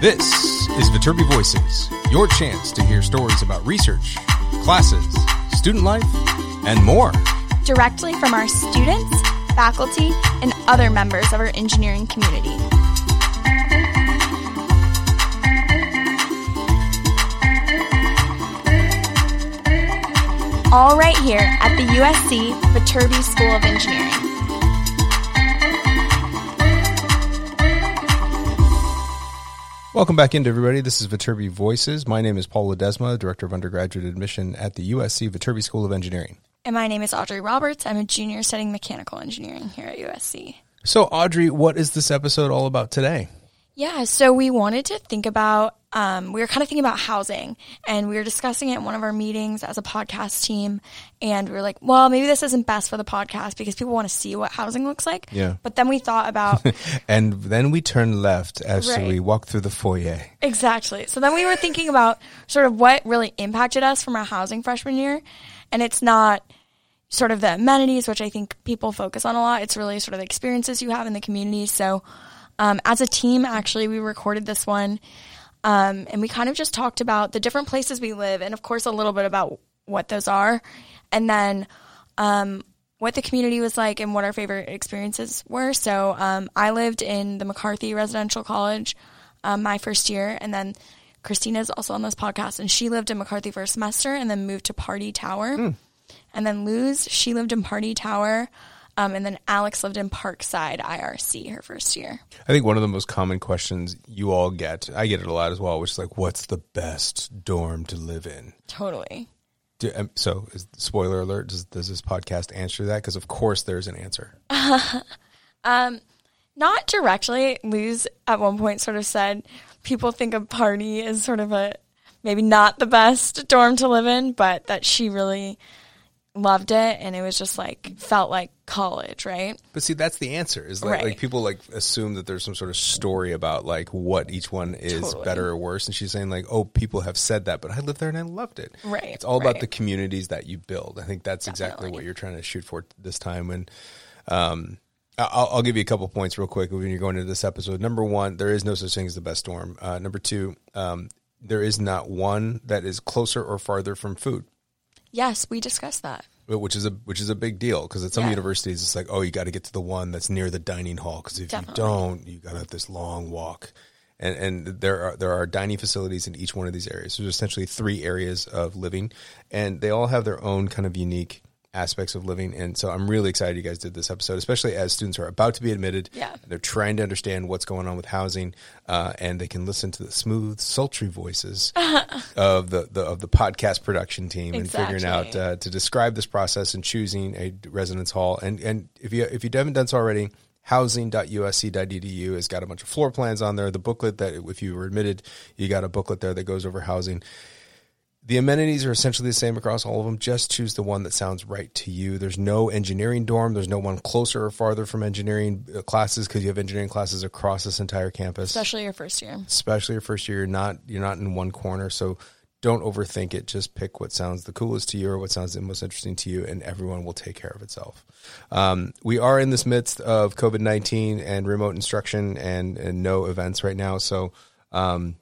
This is Viterbi Voices, your chance to hear stories about research, classes, student life, and more. directly from our students, faculty, and other members of our engineering community. All right here at the USC Viterbi School of Engineering. Welcome back into everybody. This is Viterbi Voices. My name is Paul Ledesma, Director of Undergraduate Admission at the USC Viterbi School of Engineering. And my name is Audrey Roberts. I'm a junior studying mechanical engineering here at USC. So, Audrey, what is this episode all about today? Yeah, so we wanted to think about, um, we were kind of thinking about housing and we were discussing it in one of our meetings as a podcast team. And we were like, well, maybe this isn't best for the podcast because people want to see what housing looks like. Yeah. But then we thought about, And then we turn left as Right. we walk through the foyer. exactly. So then we were thinking about sort of what really impacted us from our housing freshman year. And it's not sort of the amenities, which I think people focus on a lot. It's really sort of the experiences you have in the community. So, um, as a team, actually, we recorded this one, um, and we kind of just talked about the different places we live, and of course, a little bit about what those are, and then um, what the community was like and what our favorite experiences were. So, um, I lived in the McCarthy Residential College um, my first year, and then Christina is also on this podcast, and she lived in McCarthy for a semester, and then moved to Pardee Tower. And then Luz, she lived in Pardee Tower. Um, and then Alex lived in Parkside IRC her first year. I think one of the most common questions you all get, I get it a lot as well, which is like, what's the best dorm to live in? Totally. Do, um, so, is, spoiler alert, does, does this podcast answer that? Because, of course, there's an answer. Not directly. Luz at one point sort of said people think of Pardee as sort of a maybe not the best dorm to live in, but that she really loved it and it was just like felt like college, right? But see, that's the answer. Is like, Right. like people like assume that there's some sort of story about like what each one is Totally. better or worse, and she's saying like, oh, people have said that, but I lived there and I loved it. Right, It's all about the communities that you build. I think that's exactly what you're trying to shoot for this time. And um, I'll, I'll give you a couple points real quick when you're going into this episode. Number one, there is no such thing as the best dorm. Uh, number two, um, there is not one that is closer or farther from food Yes, we discussed that. which is a which is a big deal because at some Yeah. universities it's like oh you got to get to the one that's near the dining hall because if Definitely. you don't you got to have this long walk and and there are there are dining facilities in each one of these areas there's essentially three areas of living and they all have their own kind of unique aspects of living and so I'm really excited you guys did this episode especially as students are about to be admitted Yeah. they're trying to understand what's going on with housing uh, and they can listen to the smooth sultry voices of the, the of the podcast production team and figuring out uh, to describe this process and choosing a residence hall. And and if you if you haven't done so already, housing.usc.edu has got a bunch of floor plans on there. The booklet that if you were admitted, you got a booklet there that goes over housing. The amenities are essentially the same across all of them. Just choose the one that sounds right to you. There's no engineering dorm. There's no one closer or farther from engineering uh, classes because you have engineering classes across this entire campus Especially your first year. especially your first year. You're not you're not in one corner, so don't overthink it. Just pick what sounds the coolest to you or what sounds the most interesting to you, and everyone will take care of itself. Um, we are in this midst of COVID nineteen and remote instruction and, and no events right now, so. Um,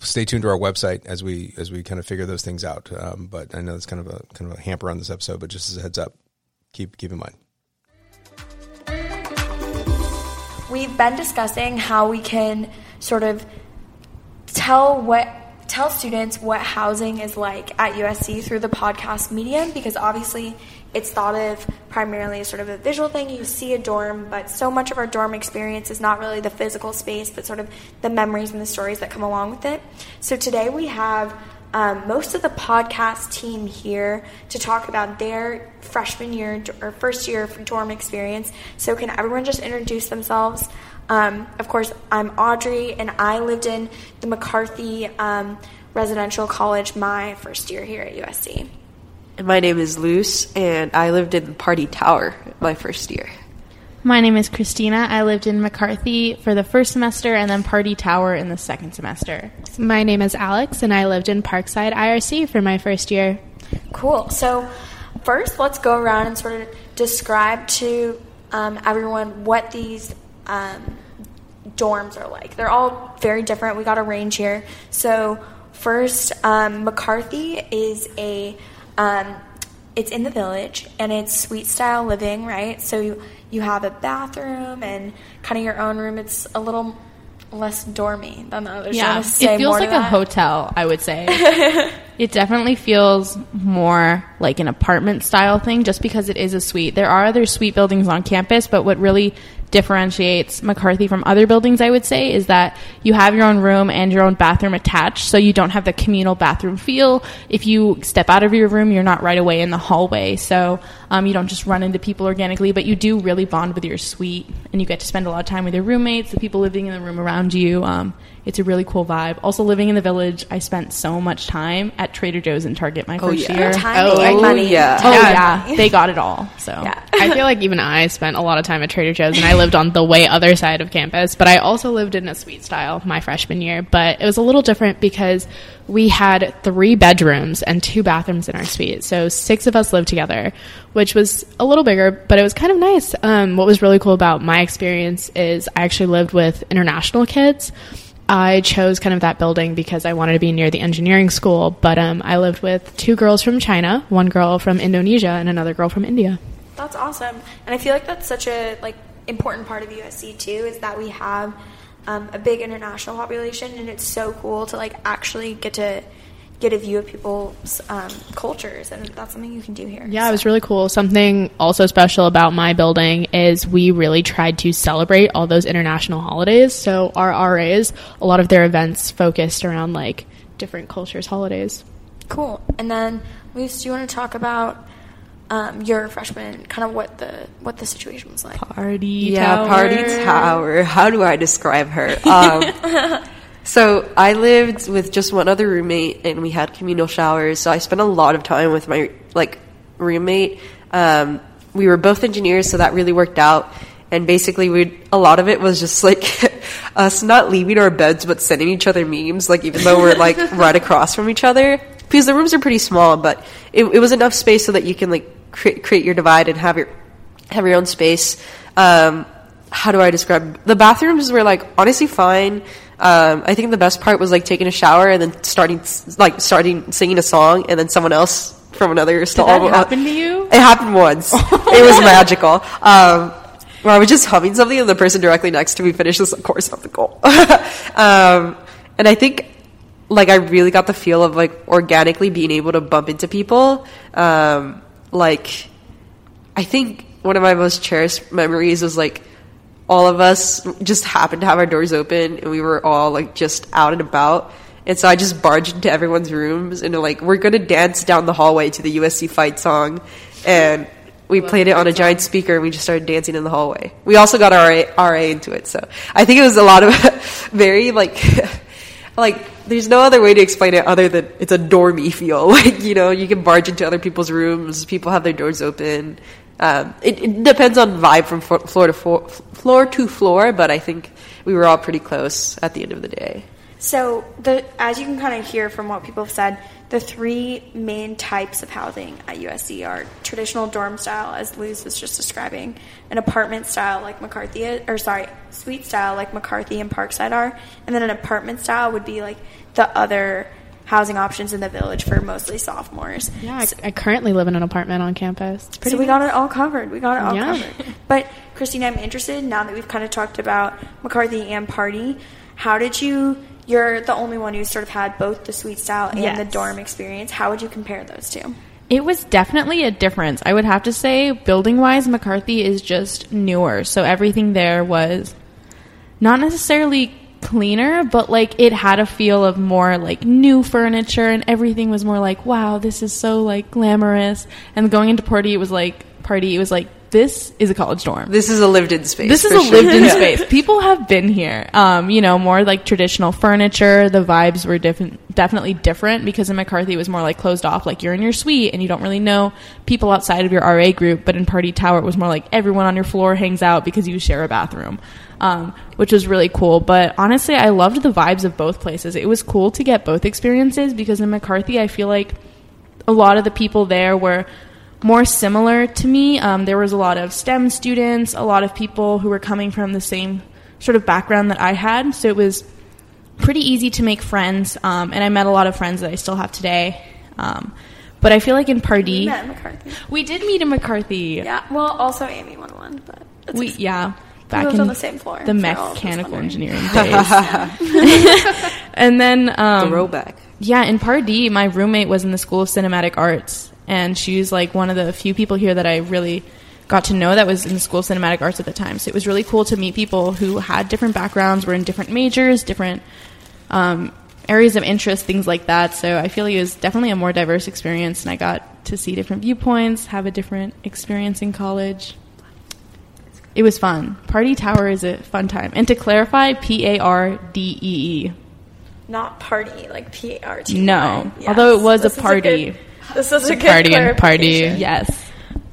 Stay tuned to our website as we as we kind of figure those things out. Um, but I know it's kind of a kind of a hamper on this episode. But just as a heads up, keep keep in mind. We've been discussing how we can sort of tell what tell students what housing is like at USC through the podcast medium because obviously it's thought of primarily as sort of a visual thing. You see a dorm, but so much of our dorm experience is not really the physical space, but sort of the memories and the stories that come along with it. So today we have um, most of the podcast team here to talk about their freshman year or first year dorm experience. So, can everyone just introduce themselves? Um, of course, I'm Audrey, and I lived in the McCarthy um, Residential College my first year here at USC. And my name is Luz, and I lived in Pardee Tower my first year. My name is Christina. I lived in McCarthy for the first semester and then Pardee Tower in the second semester. My name is Alex, and I lived in Parkside IRC for my first year. Cool. So, first, let's go around and sort of describe to um, everyone what these um, dorms are like. They're all very different. We got a range here. So first, um, McCarthy is a um, it's in the village and it's suite style living, right? So you you have a bathroom and kind of your own room. It's a little less dormy than the others. Yeah, it feels like a hotel. I would say it definitely feels more like an apartment style thing, just because it is a suite. There are other suite buildings on campus, but what really differentiates McCarthy from other buildings, I would say, is that you have your own room and your own bathroom attached, so you don't have the communal bathroom feel. If you step out of your room, you're not right away in the hallway, so um, you don't just run into people organically, but you do really bond with your suite, and you get to spend a lot of time with your roommates, the people living in the room around you. Um, it's a really cool vibe. Also, living in the village, I spent so much time at Trader Joe's and Target my first yeah. year. Tiny Oh, money. yeah. Oh Yeah. yeah, they got it all. So Yeah. I feel like even I spent a lot of time at Trader Joe's and I lived on the way other side of campus, but I also lived in a suite style my freshman year, but it was a little different because we had three bedrooms and two bathrooms in our suite. So six of us lived together, which was a little bigger, but it was kind of nice. Um, what was really cool about my experience is I actually lived with international kids. I chose kind of that building because I wanted to be near the engineering school, but um, I lived with two girls from China, one girl from Indonesia, and another girl from India. That's awesome, and I feel like that's such a like important part of USC too is that we have um, a big international population, and it's so cool to like actually get to get a view of people's um, cultures, and that's something you can do here. Yeah, it was really cool. Something also special about my building is we really tried to celebrate all those international holidays. So our RAs, a lot of their events focused around like different cultures, holidays. cool. And then, Luis, do you want to talk about um, your freshman, kind of what the what the situation was like? party. Yeah, tower. party tower. How do I describe her? Um, so I lived with just one other roommate, and we had communal showers. So I spent a lot of time with my like roommate. Um, we were both engineers, so that really worked out. And basically, we a lot of it was just like us not leaving our beds, but sending each other memes. Like even though we're like right across from each other, because the rooms are pretty small, but it, it was enough space so that you can like create create your divide and have your have your own space. Um, how do I describe the bathrooms were like honestly fine. Um, I think the best part was like taking a shower and then starting like starting singing a song and then someone else from another stall. that happen to you? It happened once. it was magical. Um, where I was just humming something and the person directly next to me finished this chorus of the goal. um, and I think like I really got the feel of like organically being able to bump into people. Um, like I think one of my most cherished memories was like all of us just happened to have our doors open and we were all like just out and about. And so I just barged into everyone's rooms and like we're gonna dance down the hallway to the USC fight song, and we played it on a giant speaker and we just started dancing in the hallway. We also got RA, RA into it, so I think it was a lot of very like like there's no other way to explain it other than it's a dormy feel. Like you know, you can barge into other people's rooms. People have their doors open. Um, it, it depends on vibe from floor to floor, floor to floor, but I think we were all pretty close at the end of the day. So, the as you can kind of hear from what people have said, the three main types of housing at USC are traditional dorm style, as Luz was just describing, an apartment style like McCarthy, or sorry, suite style like McCarthy and Parkside are, and then an apartment style would be like the other housing options in the village for mostly sophomores. Yeah, I, I currently live in an apartment on campus. It's pretty so we got it all covered. We got it all Yeah. covered. But Christina, I'm interested now that we've kind of talked about McCarthy and Pardee. How did you? You're the only one who sort of had both the suite style and the dorm experience. How would you compare those two? It was definitely a difference. I would have to say, building wise, McCarthy is just newer. So everything there was not necessarily cleaner, but like it had a feel of more like new furniture and everything was more like, wow, this is so like glamorous. And going into party, it was like, party, it was like, this is a college dorm. This is a lived-in space. This is a sure. lived-in Yeah. space. People have been here. Um, you know, more like traditional furniture. The vibes were different, definitely different because in McCarthy it was more like closed off, like you're in your suite and you don't really know people outside of your RA group. But in Pardee Tower, it was more like everyone on your floor hangs out because you share a bathroom, um, which was really cool. But honestly, I loved the vibes of both places. It was cool to get both experiences because in McCarthy, I feel like a lot of the people there were more similar to me. Um, there was a lot of STEM students, a lot of people who were coming from the same sort of background that I had. So it was pretty easy to make friends, um, and I met a lot of friends that I still have today. Um, but I feel like in Pardee, Matt McCarthy. we did meet in McCarthy. Yeah. Well, also Amy won one, but it's We yeah, back lived in on the same floor, the for all of us mechanical engineering days. and then um, Throwback. yeah, in Pardee, my roommate was in the School of Cinematic Arts, and she was like one of the few people here that I really got to know that was in the School of Cinematic Arts at the time. So it was really cool to meet people who had different backgrounds, were in different majors, different um, areas of interest, things like that. So I feel like it was definitely a more diverse experience, and I got to see different viewpoints, have a different experience in college. It was fun. Pardee Tower is a fun time. And to clarify, P A R D E E. Not party, like P A R T. No, although it was a This is party. good- This is a good party and party. Yes.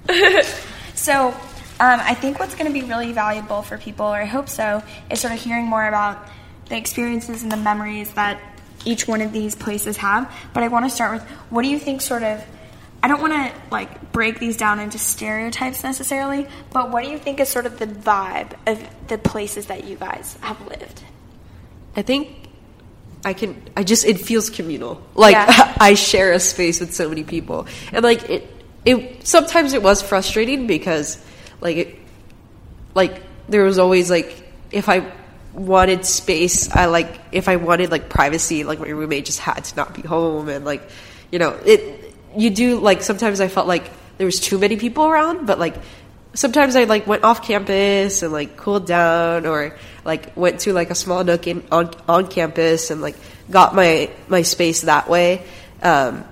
So, um, I think what's going to be really valuable for people, or I hope so, is sort of hearing more about the experiences and the memories that each one of these places have. But I want to start with what do you think, sort of. I don't want to like break these down into stereotypes necessarily, but what do you think is sort of the vibe of the places that you guys have lived? I think I can. I just it feels communal. Like Yeah. I share a space with so many people, and like it. It sometimes it was frustrating because, like it, like there was always like if I wanted space, I like if I wanted like privacy, like my roommate just had to not be home, and like you know it. You do like sometimes I felt like there was too many people around, but like sometimes I like went off campus and like cooled down or like went to like a small nook in, on on campus and like got my my space that way. Um,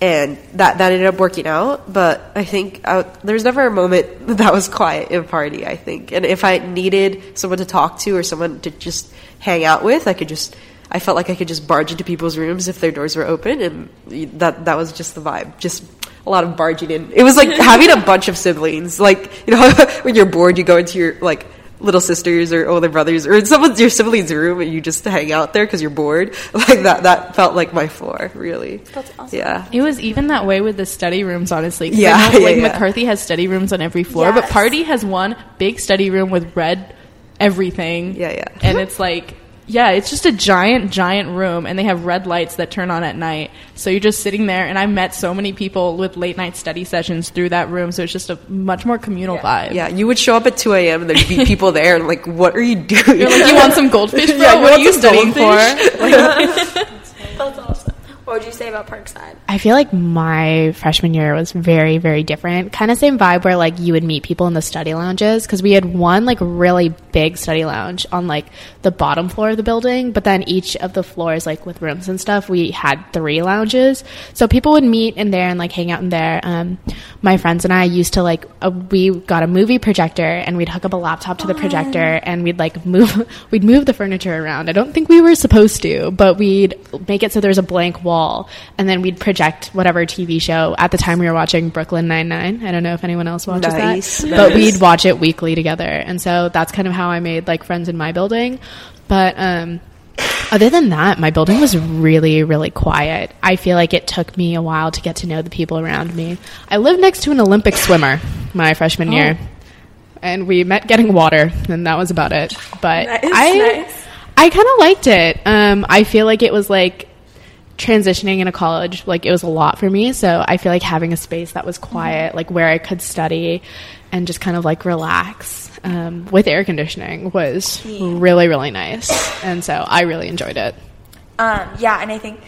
and that that ended up working out. But I think I, there's never a moment that was quiet in party. I think, and if I needed someone to talk to or someone to just hang out with, I could just. I felt like I could just barge into people's rooms if their doors were open, and that that was just the vibe. Just a lot of barging in. It was like having a bunch of siblings. Like you know, when you're bored, you go into your like little sisters or older brothers or in someone's your sibling's room and you just hang out there because you're bored. Like that. That felt like my floor, really. That's awesome. Yeah. It was even that way with the study rooms, Honestly, Yeah, know, yeah, like yeah. McCarthy has study rooms on every floor, but Pardee has one big study room with red everything. Yeah, yeah. And it's like, yeah, it's just a giant, giant room, and they have red lights that turn on at night. So you're just sitting there, and I met so many people with late night study sessions through that room. So it's just a much more communal vibe. Yeah, you would show up at 2 a.m. and there'd be people there and like, what are you doing? You're like, you want some goldfish, bro? Yeah, you what are you studying goldfish? for? That's awesome. What would you say about Parkside? I feel like my freshman year was very, very different. Kind of same vibe where like you would meet people in the study lounges because we had one like really big study lounge on like the bottom floor of the building, but then each of the floors like with rooms and stuff, we had three lounges. So people would meet in there and like hang out in there. Um, my friends and I used to like uh, we got a movie projector and we'd hook up a laptop to the projector and we'd like move we'd move the furniture around. I don't think we were supposed to, but we'd make it so there's a blank wall and then we'd project whatever TV show. At the time we were watching Brooklyn Nine Nine. I don't know if anyone else watches Nice, that, nice. but we'd watch it weekly together, and so that's kind of how I made like friends in my building. But um, other than that, my building was really, really quiet. I feel like it took me a while to get to know the people around me. I lived next to an Olympic swimmer my freshman year, and we met getting water, and that was about it. But Nice, I, nice. I kind of liked it. Um, I feel like it was like transitioning into college like it was a lot for me so i feel like having a space that was quiet like where i could study and just kind of like relax um, with air conditioning was really really nice and so i really enjoyed it Um, yeah, and I think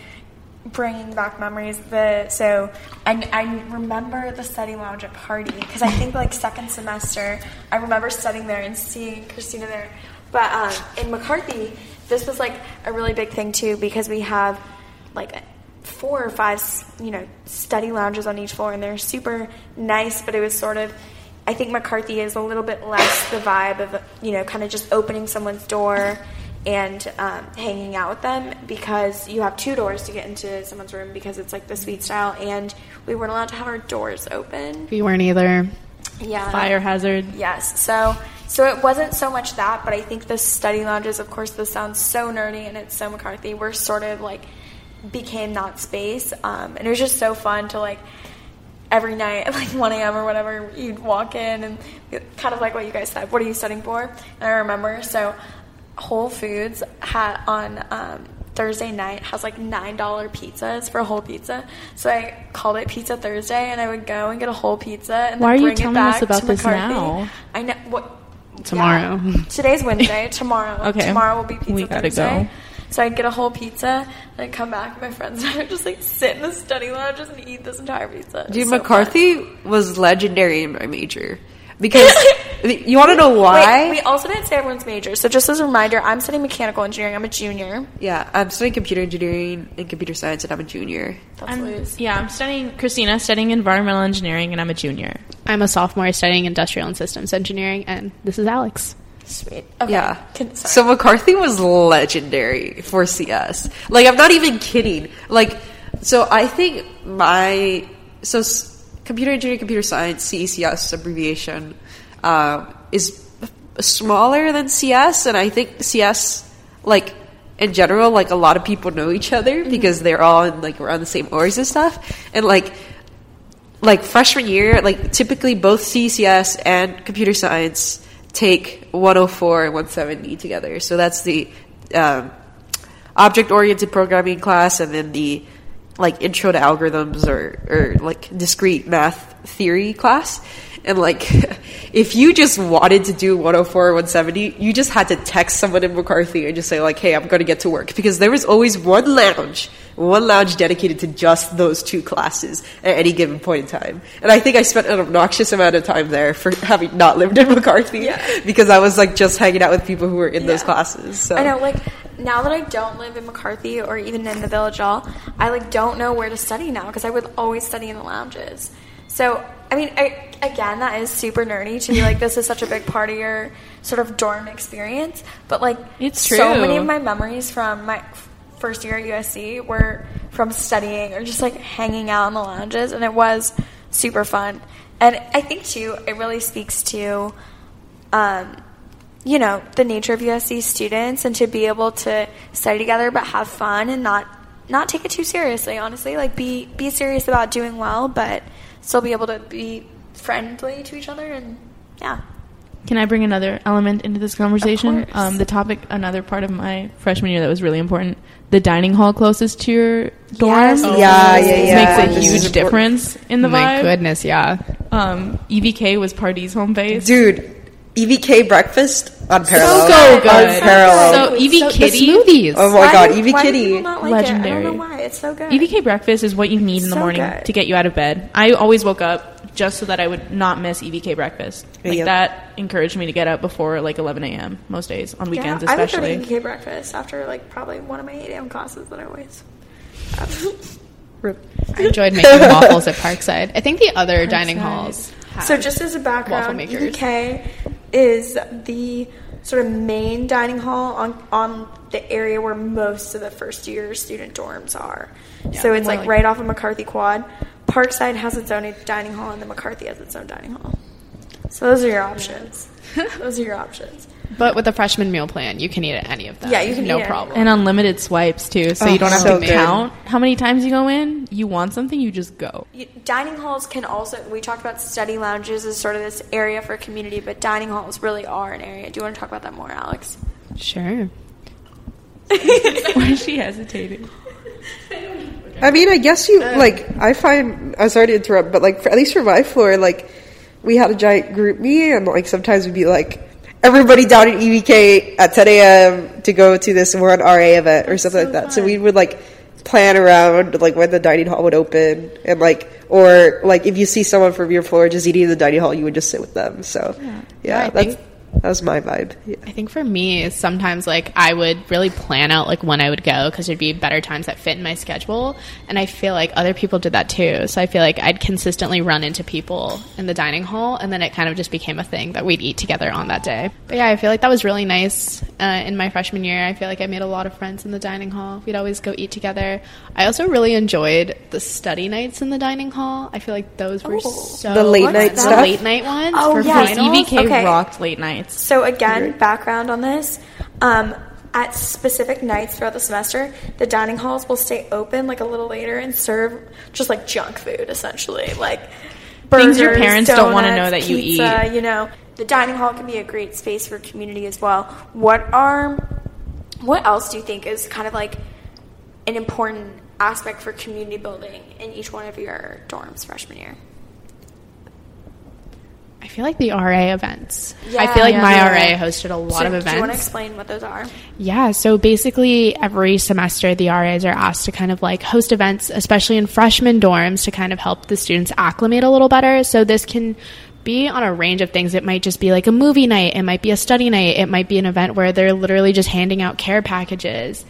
bringing back memories. The so I, I remember the study lounge at party because I think like second semester I remember studying there and seeing Christina there. But um, in McCarthy, this was like a really big thing too because we have like four or five you know study lounges on each floor and they're super nice. But it was sort of I think McCarthy is a little bit less the vibe of you know kind of just opening someone's door and um, hanging out with them because you have two doors to get into someone's room because it's like the suite style and we weren't allowed to have our doors open. we weren't either Yeah. Fire hazard. Yes. So so it wasn't so much that, but I think the study lounges, of course, this sounds so nerdy and it's so McCarthy. We're sort of like became that space, um, and it was just so fun to like. every night at like 1 a.m. or whatever, you'd walk in and kind of like what you guys said, what are you studying for? And I remember, so Whole Foods had on um, Thursday night has like $9 pizzas for a whole pizza. So I called it Pizza Thursday and I would go and get a whole pizza and Why are you bring telling it us back about this McCarthy. now? I know what Tomorrow. yeah. Today's Wednesday. Tomorrow. Okay. Tomorrow will be Pizza We gotta Thursday. go. So I'd get a whole pizza, and I'd come back, and my friends and I would just like sit in the study lounge just and eat this entire pizza. It Dude, so fun. McCarthy was legendary in my major because you want to know why? Wait, we also didn't say everyone's major. So just as a reminder, I'm studying mechanical engineering. I'm a junior. yeah, I'm studying computer engineering and computer science, and I'm a junior. That's I'm, loose. yeah, I'm studying Christina, studying environmental engineering, and I'm a junior. I'm a sophomore studying industrial and systems engineering, and this is Alex. Sweet. Okay. Yeah. Can. So McCarthy was legendary for CS. Like I'm not even kidding. Like so I think my so s- computer engineering, computer science, CECS abbreviation uh, is smaller than CS, and I think CS like in general, like a lot of people know each other because they're all in like around the same orgs and stuff, and like like freshman year, like typically both CCS and computer science take 104 and 170 together. So that's the um, object oriented programming class, and then the like intro to algorithms or or like discrete math theory class. And like, if you just wanted to do 104 or 170, you just had to text someone in McCarthy and just say like, "Hey, I'm going to get to work," because there was always one lounge, one lounge dedicated to just those two classes at any given point in time. And I think I spent an obnoxious amount of time there for having not lived in McCarthy, because I was like just hanging out with people who were in those classes. So I know, like now that I don't live in McCarthy or even in the Village Hall, I like don't know where to study now because I would always study in the lounges. So I mean, I, again, that is super nerdy to be like this is such a big part of your sort of dorm experience. But like, It's So many of my memories from my first year at USC were from studying or just like hanging out in the lounges, and it was super fun. And I think too, it really speaks to um, you know, the nature of USC students and to be able to study together but have fun and not not take it too seriously, honestly. Like be be serious about doing well but still be able to be friendly to each other and yeah. Can I bring another element into this conversation? course. Um, the topic, another part of my freshman year that was really important. The dining hall closest to your dorm Yes. Yeah, yeah, yeah. makes a This huge difference in the My vibe. goodness, yeah. Um, EVK was Pardee's home base. dude, EVK breakfast unparalleled. So good. Unparalleled. So Evie So- the Kitty. smoothies. oh my Why god, do- Evie why do Kitty. not like Legendary. It? I don't know why. It's so good. EVK breakfast is what you need in the So morning good. to get you out of bed. I always woke up just so that I would not miss EVK breakfast. Like Yep. that encouraged me to get up before like 11 a.m. most days on weekends, yeah, I would go especially. to EK breakfast after like probably one of my 8 a.m. classes that I always have. I enjoyed making waffles at Parkside. I think the other dining halls. Have So just as a background. EK is the sort of main dining hall on on the area where most of the first year student dorms are. so it's like, like- right off of McCarthy Quad. Parkside has its own dining hall, and then McCarthy has its own dining hall. So those are your options. those are your options. But with the freshman meal plan, you can eat at any of them. Yeah, you can no eat at problem. and unlimited swipes too, so Oh, you don't have so to good. count how many times you go in. You want something, you just go. Dining halls can also. We talked about study lounges as sort of this area for community, but dining halls really are an area. Do you want to talk about that more, Alex? Sure. Why is she hesitating? I mean, I guess you uh. like. I find. I'm sorry to interrupt, but like, for, at least for my floor, like, we had a giant GroupMe, and like sometimes we'd be like, everybody down at EVK at uh, 10 a.m. to go to this one RA event or something like that. So we would like plan around like when the dining hall would open, and like, or like if you see someone from your floor just eating in the dining hall, you would just sit with them. So yeah, Yeah, that's think- that was my vibe. Yeah. I think for me, sometimes like I would really plan out like when I would go because there'd be better times that fit in my schedule, and I feel like other people did that too. So I feel like I'd consistently run into people in the dining hall, and then it kind of just became a thing that we'd eat together on that day. But yeah, I feel like that was really nice uh, in my freshman year. I feel like I made a lot of friends in the dining hall. We'd always go eat together. I also really enjoyed the study nights in the dining hall. I feel like those were so The late night the stuff? late night ones. Oh, for yes. finals. EVK Okay. rocked late nights. So again, background on this. Um, at specific nights throughout the semester, the dining halls will stay open like a little later and serve just like junk food, essentially, like Things your burgers, parents don't wanna donuts, know that you pizza, eat. You know, the dining hall can be a great space for community as well. What are what else do you think is kind of like an important aspect for community building in each one of your dorms freshman year? I feel like the RA events. I feel like yeah. my Yeah. RA hosted a lot So of events. Do you want to explain what those are? Yeah, so basically every semester the RAs are asked to kind of like host events, especially in freshman dorms, to kind of help the students acclimate a little better. So this can be on a range of things. It might just be like a movie night, it might be a study night, it might be an event where they're literally just handing out care packages.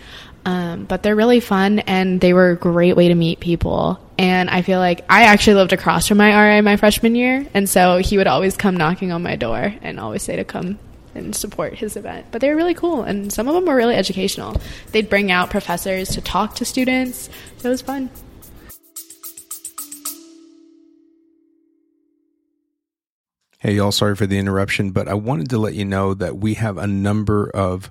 Um, but they're really fun and they were a great way to meet people. And I feel like I actually lived across from my RA my freshman year, and so he would always come knocking on my door and always say to come and support his event. But they were really cool, and some of them were really educational. They'd bring out professors to talk to students. So it was fun. Hey, y'all, sorry for the interruption, but I wanted to let you know that we have a number of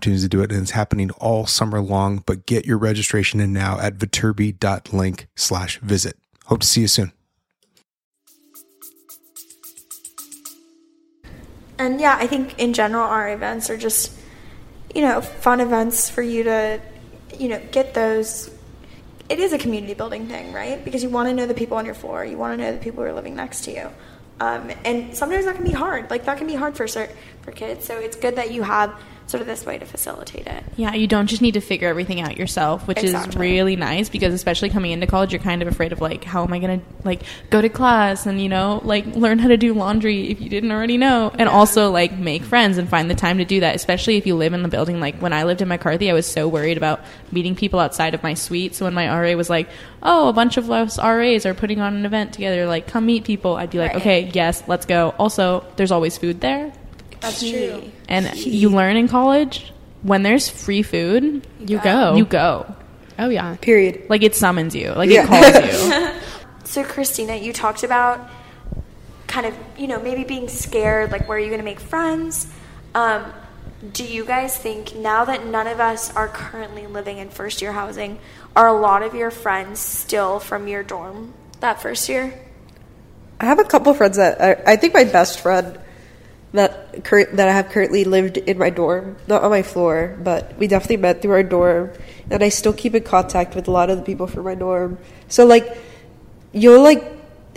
to do it, and it's happening all summer long. But get your registration in now at viterbi.link slash visit. Hope to see you soon. And yeah, I think in general, our events are just, you know, fun events for you to, you know, get those. It is a community building thing, right? Because you want to know the people on your floor, you want to know the people who are living next to you. Um, and sometimes that can be hard. Like that can be hard for cer- for kids. So it's good that you have sort of this way to facilitate it. Yeah, you don't just need to figure everything out yourself, which is really nice because especially coming into college, you're kind of afraid of like, how am I gonna like go to class and you know like learn how to do laundry if you didn't already know, and also like make friends and find the time to do that. Especially if you live in the building. Like when I lived in McCarthy, I was so worried about meeting people outside of my suite. So when my RA was like, "Oh, a bunch of us RAs are putting on an event together, like come meet people," I'd be like, Right. "Okay, yes, let's go." Also, there's always food there. That's true. And you learn in college when there's free food, You go. you go. Oh yeah. Period. Like it summons you. Like Yeah. it calls you. So Christina, you talked about kind of, you know, maybe being scared, like where are you going to make friends? Um, do you guys think now that none of us are currently living in first year housing, are a lot of your friends still from your dorm that first year? I have a couple friends that I, I think my best friend that current that I have currently lived in my dorm, not on my floor, but we definitely met through our dorm, and I still keep in contact with a lot of the people from my dorm. So like, you'll like,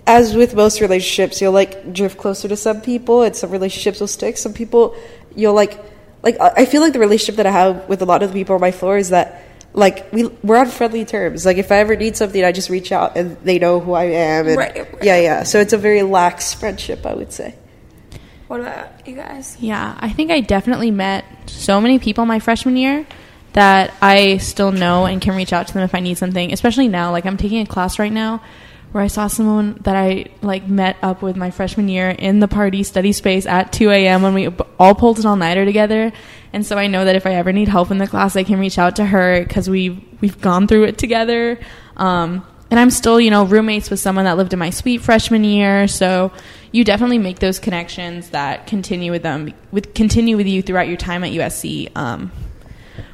as with most relationships, you'll like drift closer to some people, and some relationships will stick. Some people, you'll like, like I I feel like the relationship that I have with a lot of the people on my floor is that. Like we we're on friendly terms. Like if I ever need something, I just reach out and they know who I am. And Right, right. Yeah, yeah. So it's a very lax friendship, I would say. What about you guys? yeah, I think I definitely met so many people my freshman year that I still know and can reach out to them if I need something. Especially now, like I'm taking a class right now where I saw someone that I like met up with my freshman year in the party study space at 2 a.m. when we all pulled an all nighter together. And so I know that if I ever need help in the class, I can reach out to her because we we've gone through it together. Um, and I'm still, you know, roommates with someone that lived in my suite freshman year. So you definitely make those connections that continue with them, with continue with you throughout your time at USC. Um,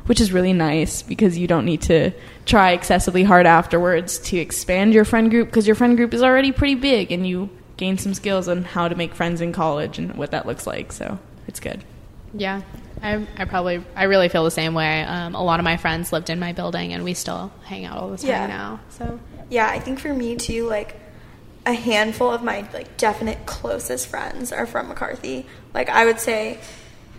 which is really nice because you don't need to try excessively hard afterwards to expand your friend group because your friend group is already pretty big and you gain some skills on how to make friends in college and what that looks like. So it's good. Yeah. I, I probably I really feel the same way. Um, a lot of my friends lived in my building, and we still hang out all the time Yeah. now. So Yeah, I think for me too, like a handful of my like definite closest friends are from McCarthy. Like I would say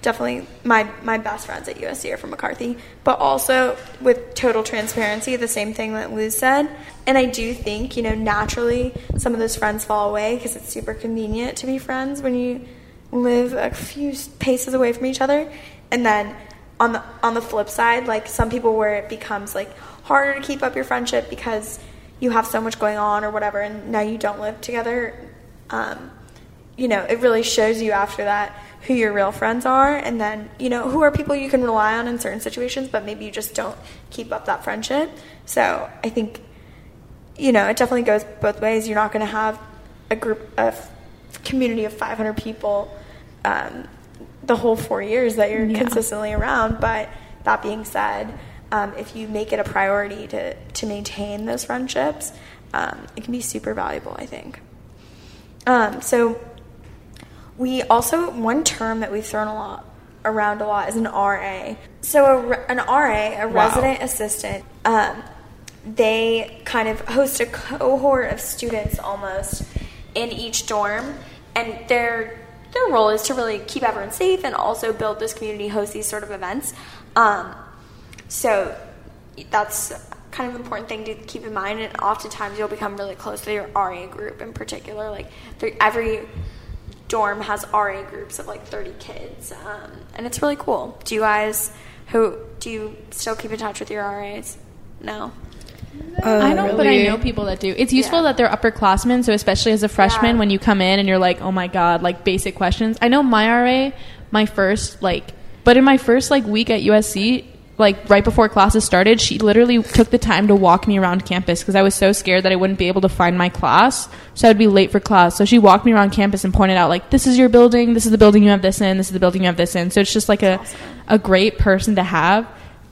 definitely my my best friends at USC are from McCarthy, but also with total transparency, the same thing that Liz said. And I do think, you know, naturally some of those friends fall away because it's super convenient to be friends when you live a few paces away from each other. And then on the on the flip side, like some people where it becomes like harder to keep up your friendship because you have so much going on or whatever, and now you don't live together. Um, you know, it really shows you after that who your real friends are, and then you know who are people you can rely on in certain situations, but maybe you just don't keep up that friendship. So I think you know it definitely goes both ways. You're not going to have a group of community of 500 people um, the whole four years that you're Yeah. consistently around. But that being said, um, if you make it a priority to to maintain those friendships, um, it can be super valuable. I think. Um, so we also one term that we've thrown a lot around a lot is an RA. So a, an RA, a resident assistant, um, they kind of host a cohort of students almost in each dorm, and their their role is to really keep everyone safe and also build this community, host these sort of events. Um, so that's kind of an important thing to keep in mind. And oftentimes you'll become really close to your RA group in particular. Like every dorm has RA groups of like 30 kids, um, and it's really cool. Do you guys who do you still keep in touch with your RAs? No. I don't, but I know people that do. It's useful Yeah. that they're upperclassmen, so especially as a freshman, Yeah. when you come in and you're like, oh my god, like basic questions. I know my RA, my first like, but in my first like week at USC, like right before classes started, she literally took the time to walk me around campus because I was so scared that I wouldn't be able to find my class, so I'd be late for class. So she walked me around campus and pointed out like, this is your building, this is the building you have this in, this is the building you have this in. So it's just like a a great person to have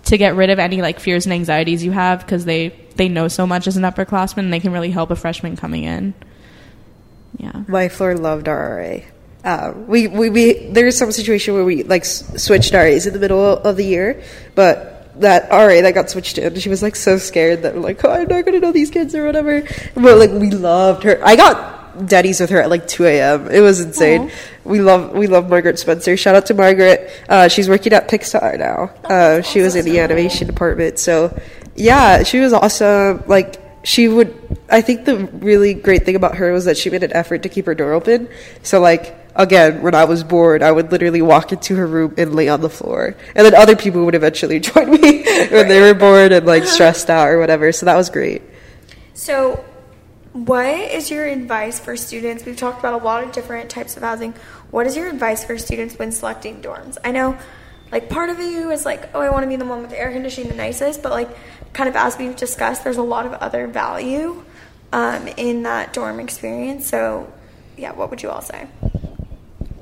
to get rid of any like fears and anxieties you have because they they know so much as an upperclassman and they can really help a freshman coming in. Yeah. My floor loved RRA. Uh, we, we, we, there was some situation where we like s- switched RAs in the middle of the year, but that RA that got switched in, she was like so scared that we're like, oh, I'm not gonna know these kids or whatever. But like, we loved her. I got daddies with her at like 2 a.m. It was insane. We love, we love Margaret Spencer. Shout out to Margaret. Uh, she's working at Pixar now. Uh, she was in the animation department. So yeah, she was awesome. Like, she would i think the really great thing about her was that she made an effort to keep her door open so like again when i was bored i would literally walk into her room and lay on the floor and then other people would eventually join me when they were bored and like stressed out or whatever so that was great So, what is your advice for students? We've talked about a lot of different types of housing. What is your advice for students when selecting dorms? I know, like, part of you is like, oh, I want to be the one with the air conditioning, the nicest, but like, kind of as we've discussed, there's a lot of other value um, in that dorm experience. So, yeah, what would you all say?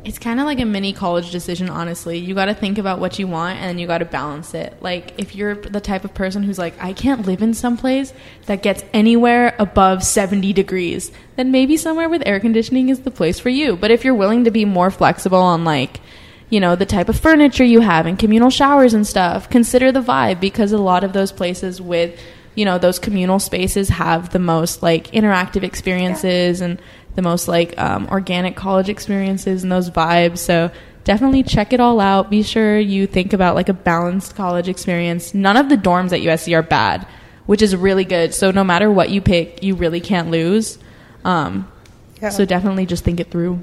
It's kind of like a mini college decision, honestly. You got to think about what you want and then you got to balance it. Like, if you're the type of person who's like, I can't live in some place that gets anywhere above 70 degrees, then maybe somewhere with air conditioning is the place for you. But if you're willing to be more flexible on, like, you know, the type of furniture you have and communal showers and stuff, consider the vibe because a lot of those places with, you know, those communal spaces have the most, like, interactive experiences and the most like um, organic college experiences and those vibes. So definitely check it all out. Be sure you think about like a balanced college experience. None of the dorms at USC are bad, which is really good. So no matter what you pick, you really can't lose. Um, Yeah. So definitely just think it through.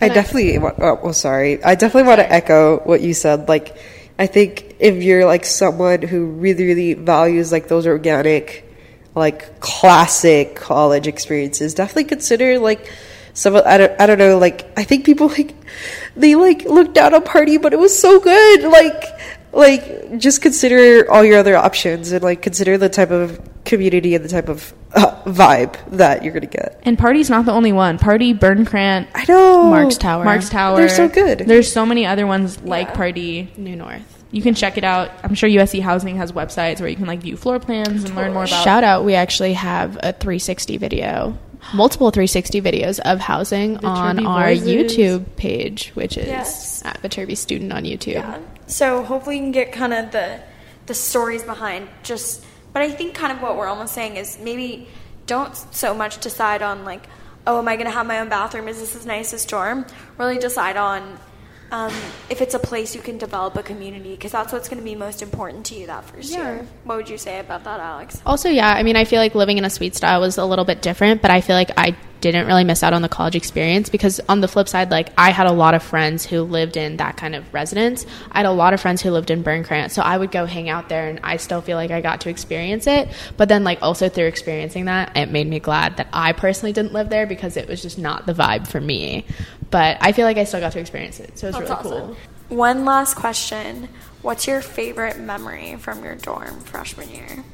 I definitely. Oh, well, sorry. I definitely want to echo what you said. Like, I think if you're like someone who really, really values like those organic, like classic college experiences, definitely consider like some. of- I don't. I don't know. Like, I think people like they like looked down on party, but it was so good. Like, like just consider all your other options and like consider the type of community and the type of uh, vibe that you're gonna get. And Pardee's not the only one. Pardee, Birnkrant, I know. Marks Tower. Marks Tower. They're so good. There's so many other ones like Yeah. Pardee. New North. You can check it out. I'm sure USC Housing has websites where you can like view floor plans and learn more about. Shout out, we actually have a 360 video, multiple 360 videos of housing on Viterbi our Voices. YouTube page, which is Yes. at Viterbi Student on YouTube. Yeah. So hopefully you can get kind of the the stories behind just but I think kind of what we're almost saying is maybe don't so much decide on like, oh, am I gonna have my own bathroom? Is this as nice as dorm? Really decide on um, if it's a place you can develop a community because that's what's going to be most important to you that first year. What would you say about that, Alex? Also, yeah, I mean, I feel like living in a suite style was a little bit different, but I feel like I didn't really miss out on the college experience because on the flip side, like I had a lot of friends who lived in that kind of residence. I had a lot of friends who lived in Burn Birnkrant, so I would go hang out there, and I still feel like I got to experience it. But then, like also through experiencing that, it made me glad that I personally didn't live there because it was just not the vibe for me. But I feel like I still got to experience it, so it it's really cool. One last question. What's your favorite memory from your dorm freshman year?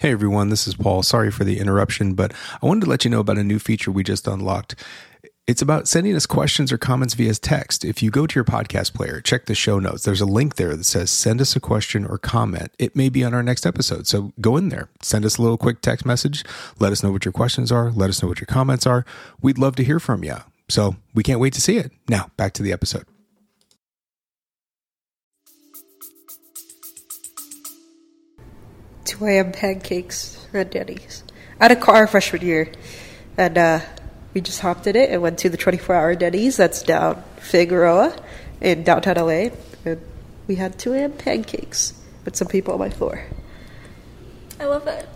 Hey everyone, this is Paul. Sorry for the interruption, but I wanted to let you know about a new feature we just unlocked. It's about sending us questions or comments via text. If you go to your podcast player, check the show notes. There's a link there that says send us a question or comment. It may be on our next episode. So go in there, send us a little quick text message. Let us know what your questions are. Let us know what your comments are. We'd love to hear from you. So we can't wait to see it. Now, back to the episode. Two a.m. pancakes at Denny's. I had a car freshman year, and uh, we just hopped in it and went to the 24-hour Denny's that's down Figueroa in downtown LA, and we had two a.m. pancakes with some people on my floor. I love it.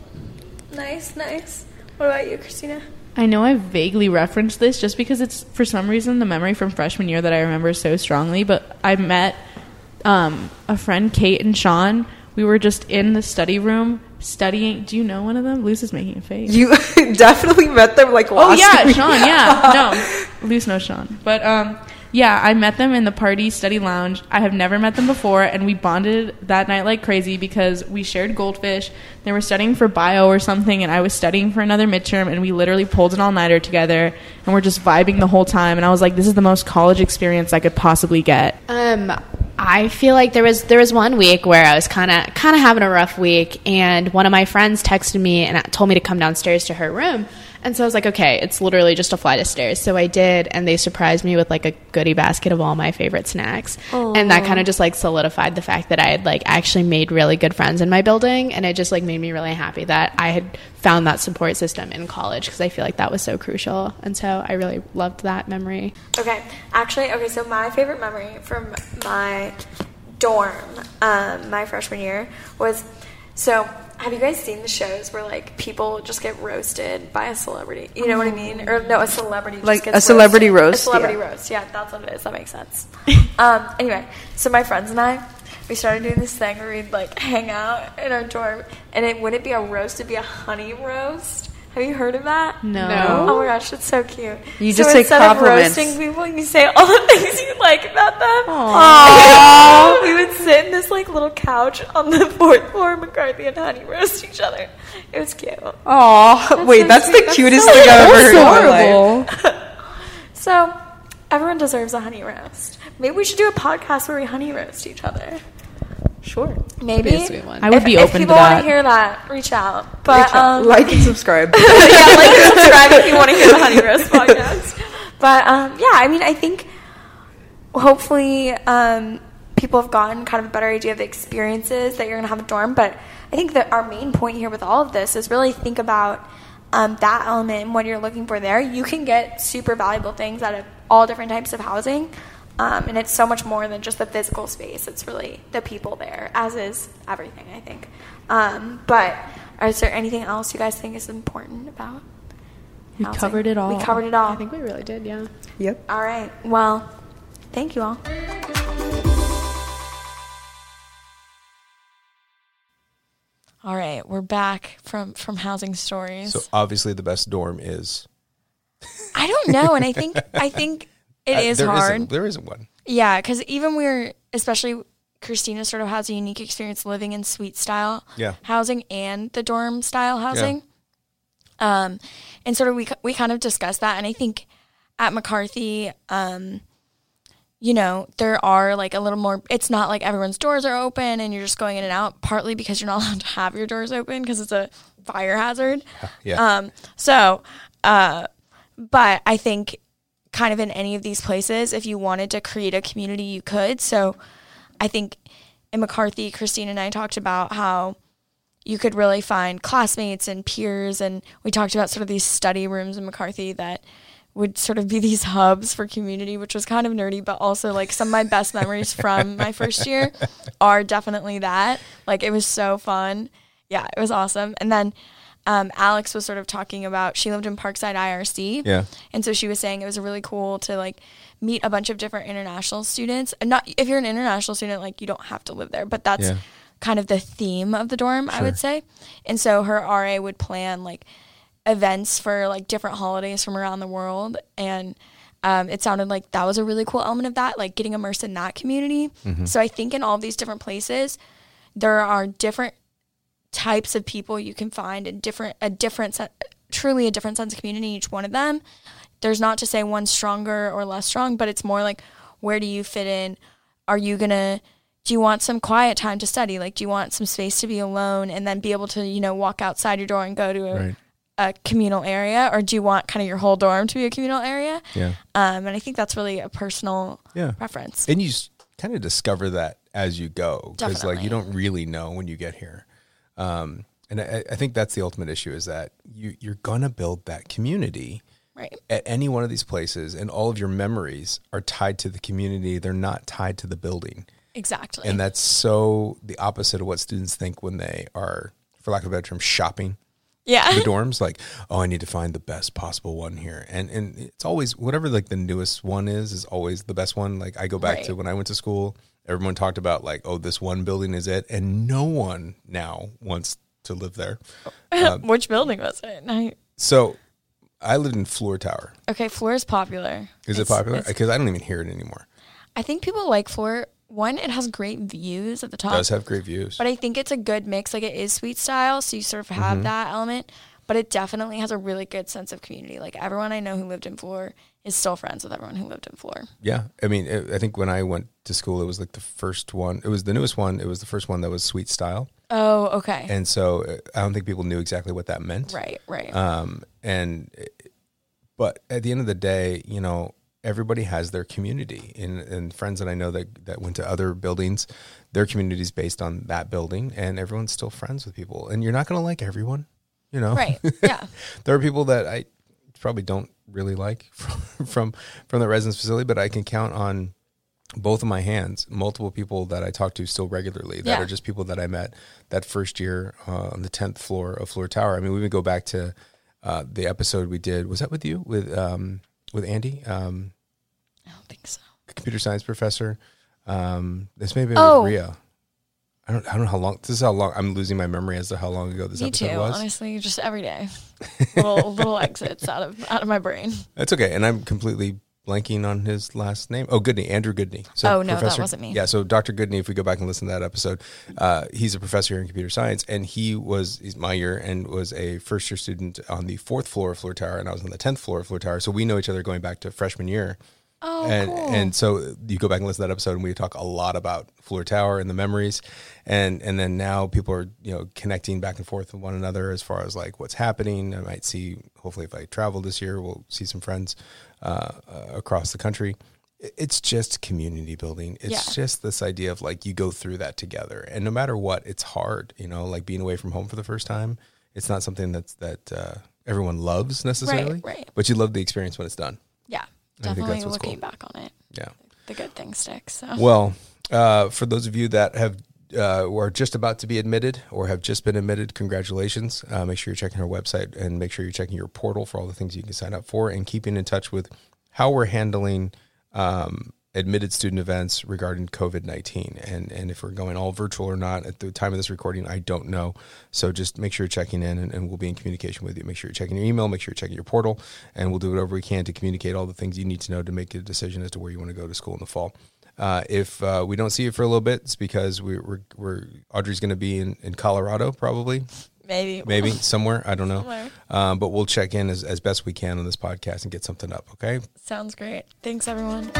Nice, nice. What about you, Christina? I know I vaguely referenced this just because it's for some reason the memory from freshman year that I remember so strongly. But I met um, a friend, Kate and Sean. We were just in the study room studying. Do you know one of them? Luz is making a face. You definitely met them like oh yeah, week. Sean. Yeah, no, Luz knows Sean. But um, yeah, I met them in the Pardee study lounge. I have never met them before, and we bonded that night like crazy because we shared goldfish. They were studying for bio or something, and I was studying for another midterm, and we literally pulled an all nighter together, and we're just vibing the whole time. And I was like, this is the most college experience I could possibly get. Um, I feel like there was there was one week where I was kind of kind of having a rough week, and one of my friends texted me and told me to come downstairs to her room. And so I was like, okay, it's literally just a flight of stairs. So I did, and they surprised me with like a goodie basket of all my favorite snacks. And that kind of just like solidified the fact that I had like actually made really good friends in my building, and it just like made me really happy that I had found that support system in college because I feel like that was so crucial. And so I really loved that memory. Okay, actually, okay, so my favorite memory from my dorm, um, my freshman year, was so. Have you guys seen the shows where like people just get roasted by a celebrity? You know what I mean? Or no, a celebrity just Like a celebrity roasted. roast, A celebrity yeah. roast. Yeah, that's what it is. That makes sense. um, anyway, so my friends and I, we started doing this thing where we'd like hang out in our dorm, and it wouldn't be a roast; it'd be a honey roast. Have you heard of that? No. Oh my gosh, it's so cute. You so just say instead compliments. of roasting people, you say all the things you like about them. Aww. we would sit in this like little couch on the fourth floor, McCarthy and Honey roast each other. It was cute. Aw, wait, so that's sweet. the That's cutest so thing I've ever heard in my life. Horrible. So everyone deserves a honey roast. Maybe we should do a podcast where we honey roast each other. Sure. Maybe be a sweet one. I would if, be open to that. If people want to hear that, reach out. But Reach out. um, like and subscribe. yeah, like and subscribe if you want to hear the Honey Roast podcast. But um, yeah, I mean, I think hopefully um, people have gotten kind of a better idea of the experiences that you're going to have at dorm. But I think that our main point here with all of this is really think about um, that element and what you're looking for there. You can get super valuable things out of all different types of housing. Um, and it's so much more than just the physical space. It's really the people there, as is everything, I think. Um, but is there anything else you guys think is important about? We housing? covered it all. We covered it all. I think we really did, yeah. yep. all right. Well, thank you all. All right, we're back from from housing stories. So obviously, the best dorm is. I don't know, and I think I think it Uh, is there hard. Isn't, there isn't one. Yeah, because even we're, especially Christina sort of has a unique experience living in suite style Yeah. housing and the dorm style housing. Um, and sort of we we kind of discussed that, and I think at McCarthy, um, you know, there are like a little more. It's not like everyone's doors are open and you're just going in and out. Partly because you're not allowed to have your doors open because it's a fire hazard. Yeah. Um, so, uh, but I think kind of in any of these places, if you wanted to create a community, you could. So I think in McCarthy, Christine and I talked about how you could really find classmates and peers. And we talked about sort of these study rooms in McCarthy that would sort of be these hubs for community, which was kind of nerdy, but also like some of my best memories from my first year are definitely that. Like it was so fun. Yeah, it was awesome. And then um, Alex was sort of talking about she lived in Parkside IRC. Yeah. And so she was saying it was really cool to like meet a bunch of different international students. And not if you're an international student, like you don't have to live there, but that's Yeah. kind of the theme of the dorm, I would say. And so her RA would plan like events for like different holidays from around the world and um, it sounded like that was a really cool element of that like getting immersed in that community so i think in all these different places there are different types of people you can find and different a different truly a different sense of community in each one of them there's not to say one's stronger or less strong but it's more like where do you fit in are you gonna do you want some quiet time to study like do you want some space to be alone and then be able to you know walk outside your door and go to a, Right. a communal area or do you want kind of your whole dorm to be a communal area Yeah. um, and i think that's really a personal Yeah. preference And you kind of discover that as you go because like you don't really know when you get here. Um, and I, I think that's the ultimate issue is that you you're gonna build that community right. at any one of these places, and all of your memories are tied to the community. They're not tied to the building, exactly. And that's so the opposite of what students think when they are, for lack of a better term, shopping yeah. the dorms like oh i need to find the best possible one here. And and it's always whatever like the newest one is is always the best one. Like i go back to when i went to school everyone talked about like oh this one building is it and no one now wants to live there. Which building was it? I, so i lived in Fluor Tower. Okay Fluor is popular. Is It's- it popular because i don't even hear it anymore. I think people like Fluor. One it has great views at the top. It does have great views. But I think it's a good mix. Like it is suite style, so you sort of have Mm-hmm. that element. But it definitely has a really good sense of community. Like everyone I know who lived in Fluor is still friends with everyone who lived in Fluor. yeah i mean it, i think when i went to school it was like the first one it was the newest one it was the first one that was suite style Oh, okay. and so i don't think people knew exactly what that meant right, right. um, and but at the end of the day, you know, everybody has their community, and, and friends that I know that that went to other buildings, their community is based on that building, and everyone's still friends with people, and you're not going to like everyone, you know, right. Yeah. there are people that I probably don't really like from from, from the residence facility, but I can count on both of my hands multiple people that I talk to still regularly that Yeah. are just people that I met that first year uh, on the 10th floor of Fluor Tower. I mean, we would go back to uh, the episode we did. Was that with you? With um, with Andy, um, I don't think so. computer science professor. Um, this may have been Oh. with Ria. I don't, I don't know how long. This is how long. I'm losing my memory as to how long ago this Me episode too. was. Honestly, just every day, little little exits out of out of my brain. That's okay. And I'm completely blanking on his last name. Oh, Goodney, Andrew Goodney. Oh, no, that wasn't me. Yeah, so Dr. Goodney, if we go back and listen to that episode, uh, he's a professor here in computer science, and he was he's my year and was a first year student on the fourth floor of Fluor Tower, and I was on the tenth floor of Fluor Tower. So we know each other going back to freshman year. Oh, and cool. and so you go back and listen to that episode, and we talk a lot about Fluor Tower and the memories, and and then now people are you know connecting back and forth with one another as far as like what's happening. I might see hopefully if I travel this year, we'll see some friends uh, uh, across the country. It's just community building. It's Yeah. just this idea of like you go through that together, and no matter what, it's hard. You know, like being away from home for the first time. It's not something that's that uh, everyone loves necessarily, right. But you love the experience when it's done. yeah, definitely looking cool. back on it, Yeah. the good things stick. So Well, uh, for those of you that have uh, are just about to be admitted or have just been admitted, congratulations. Uh, make sure you're checking our website and make sure you're checking your portal for all the things you can sign up for and keeping in touch with how we're handling um, admitted student events regarding COVID 19. And, and if we're going all virtual or not at the time of this recording, I don't know. So just make sure you're checking in and, and we'll be in communication with you. Make sure you're checking your email, make sure you're checking your portal, and we'll do whatever we can to communicate all the things you need to know to make a decision as to where you want to go to school in the fall. Uh, if uh, we don't see you for a little bit, it's because we, we're, we're Audrey's going to be in, in Colorado, probably, maybe maybe somewhere. I don't know. Um, but we'll check in as, as best we can on this podcast and get something up. Okay. sounds great. Thanks everyone.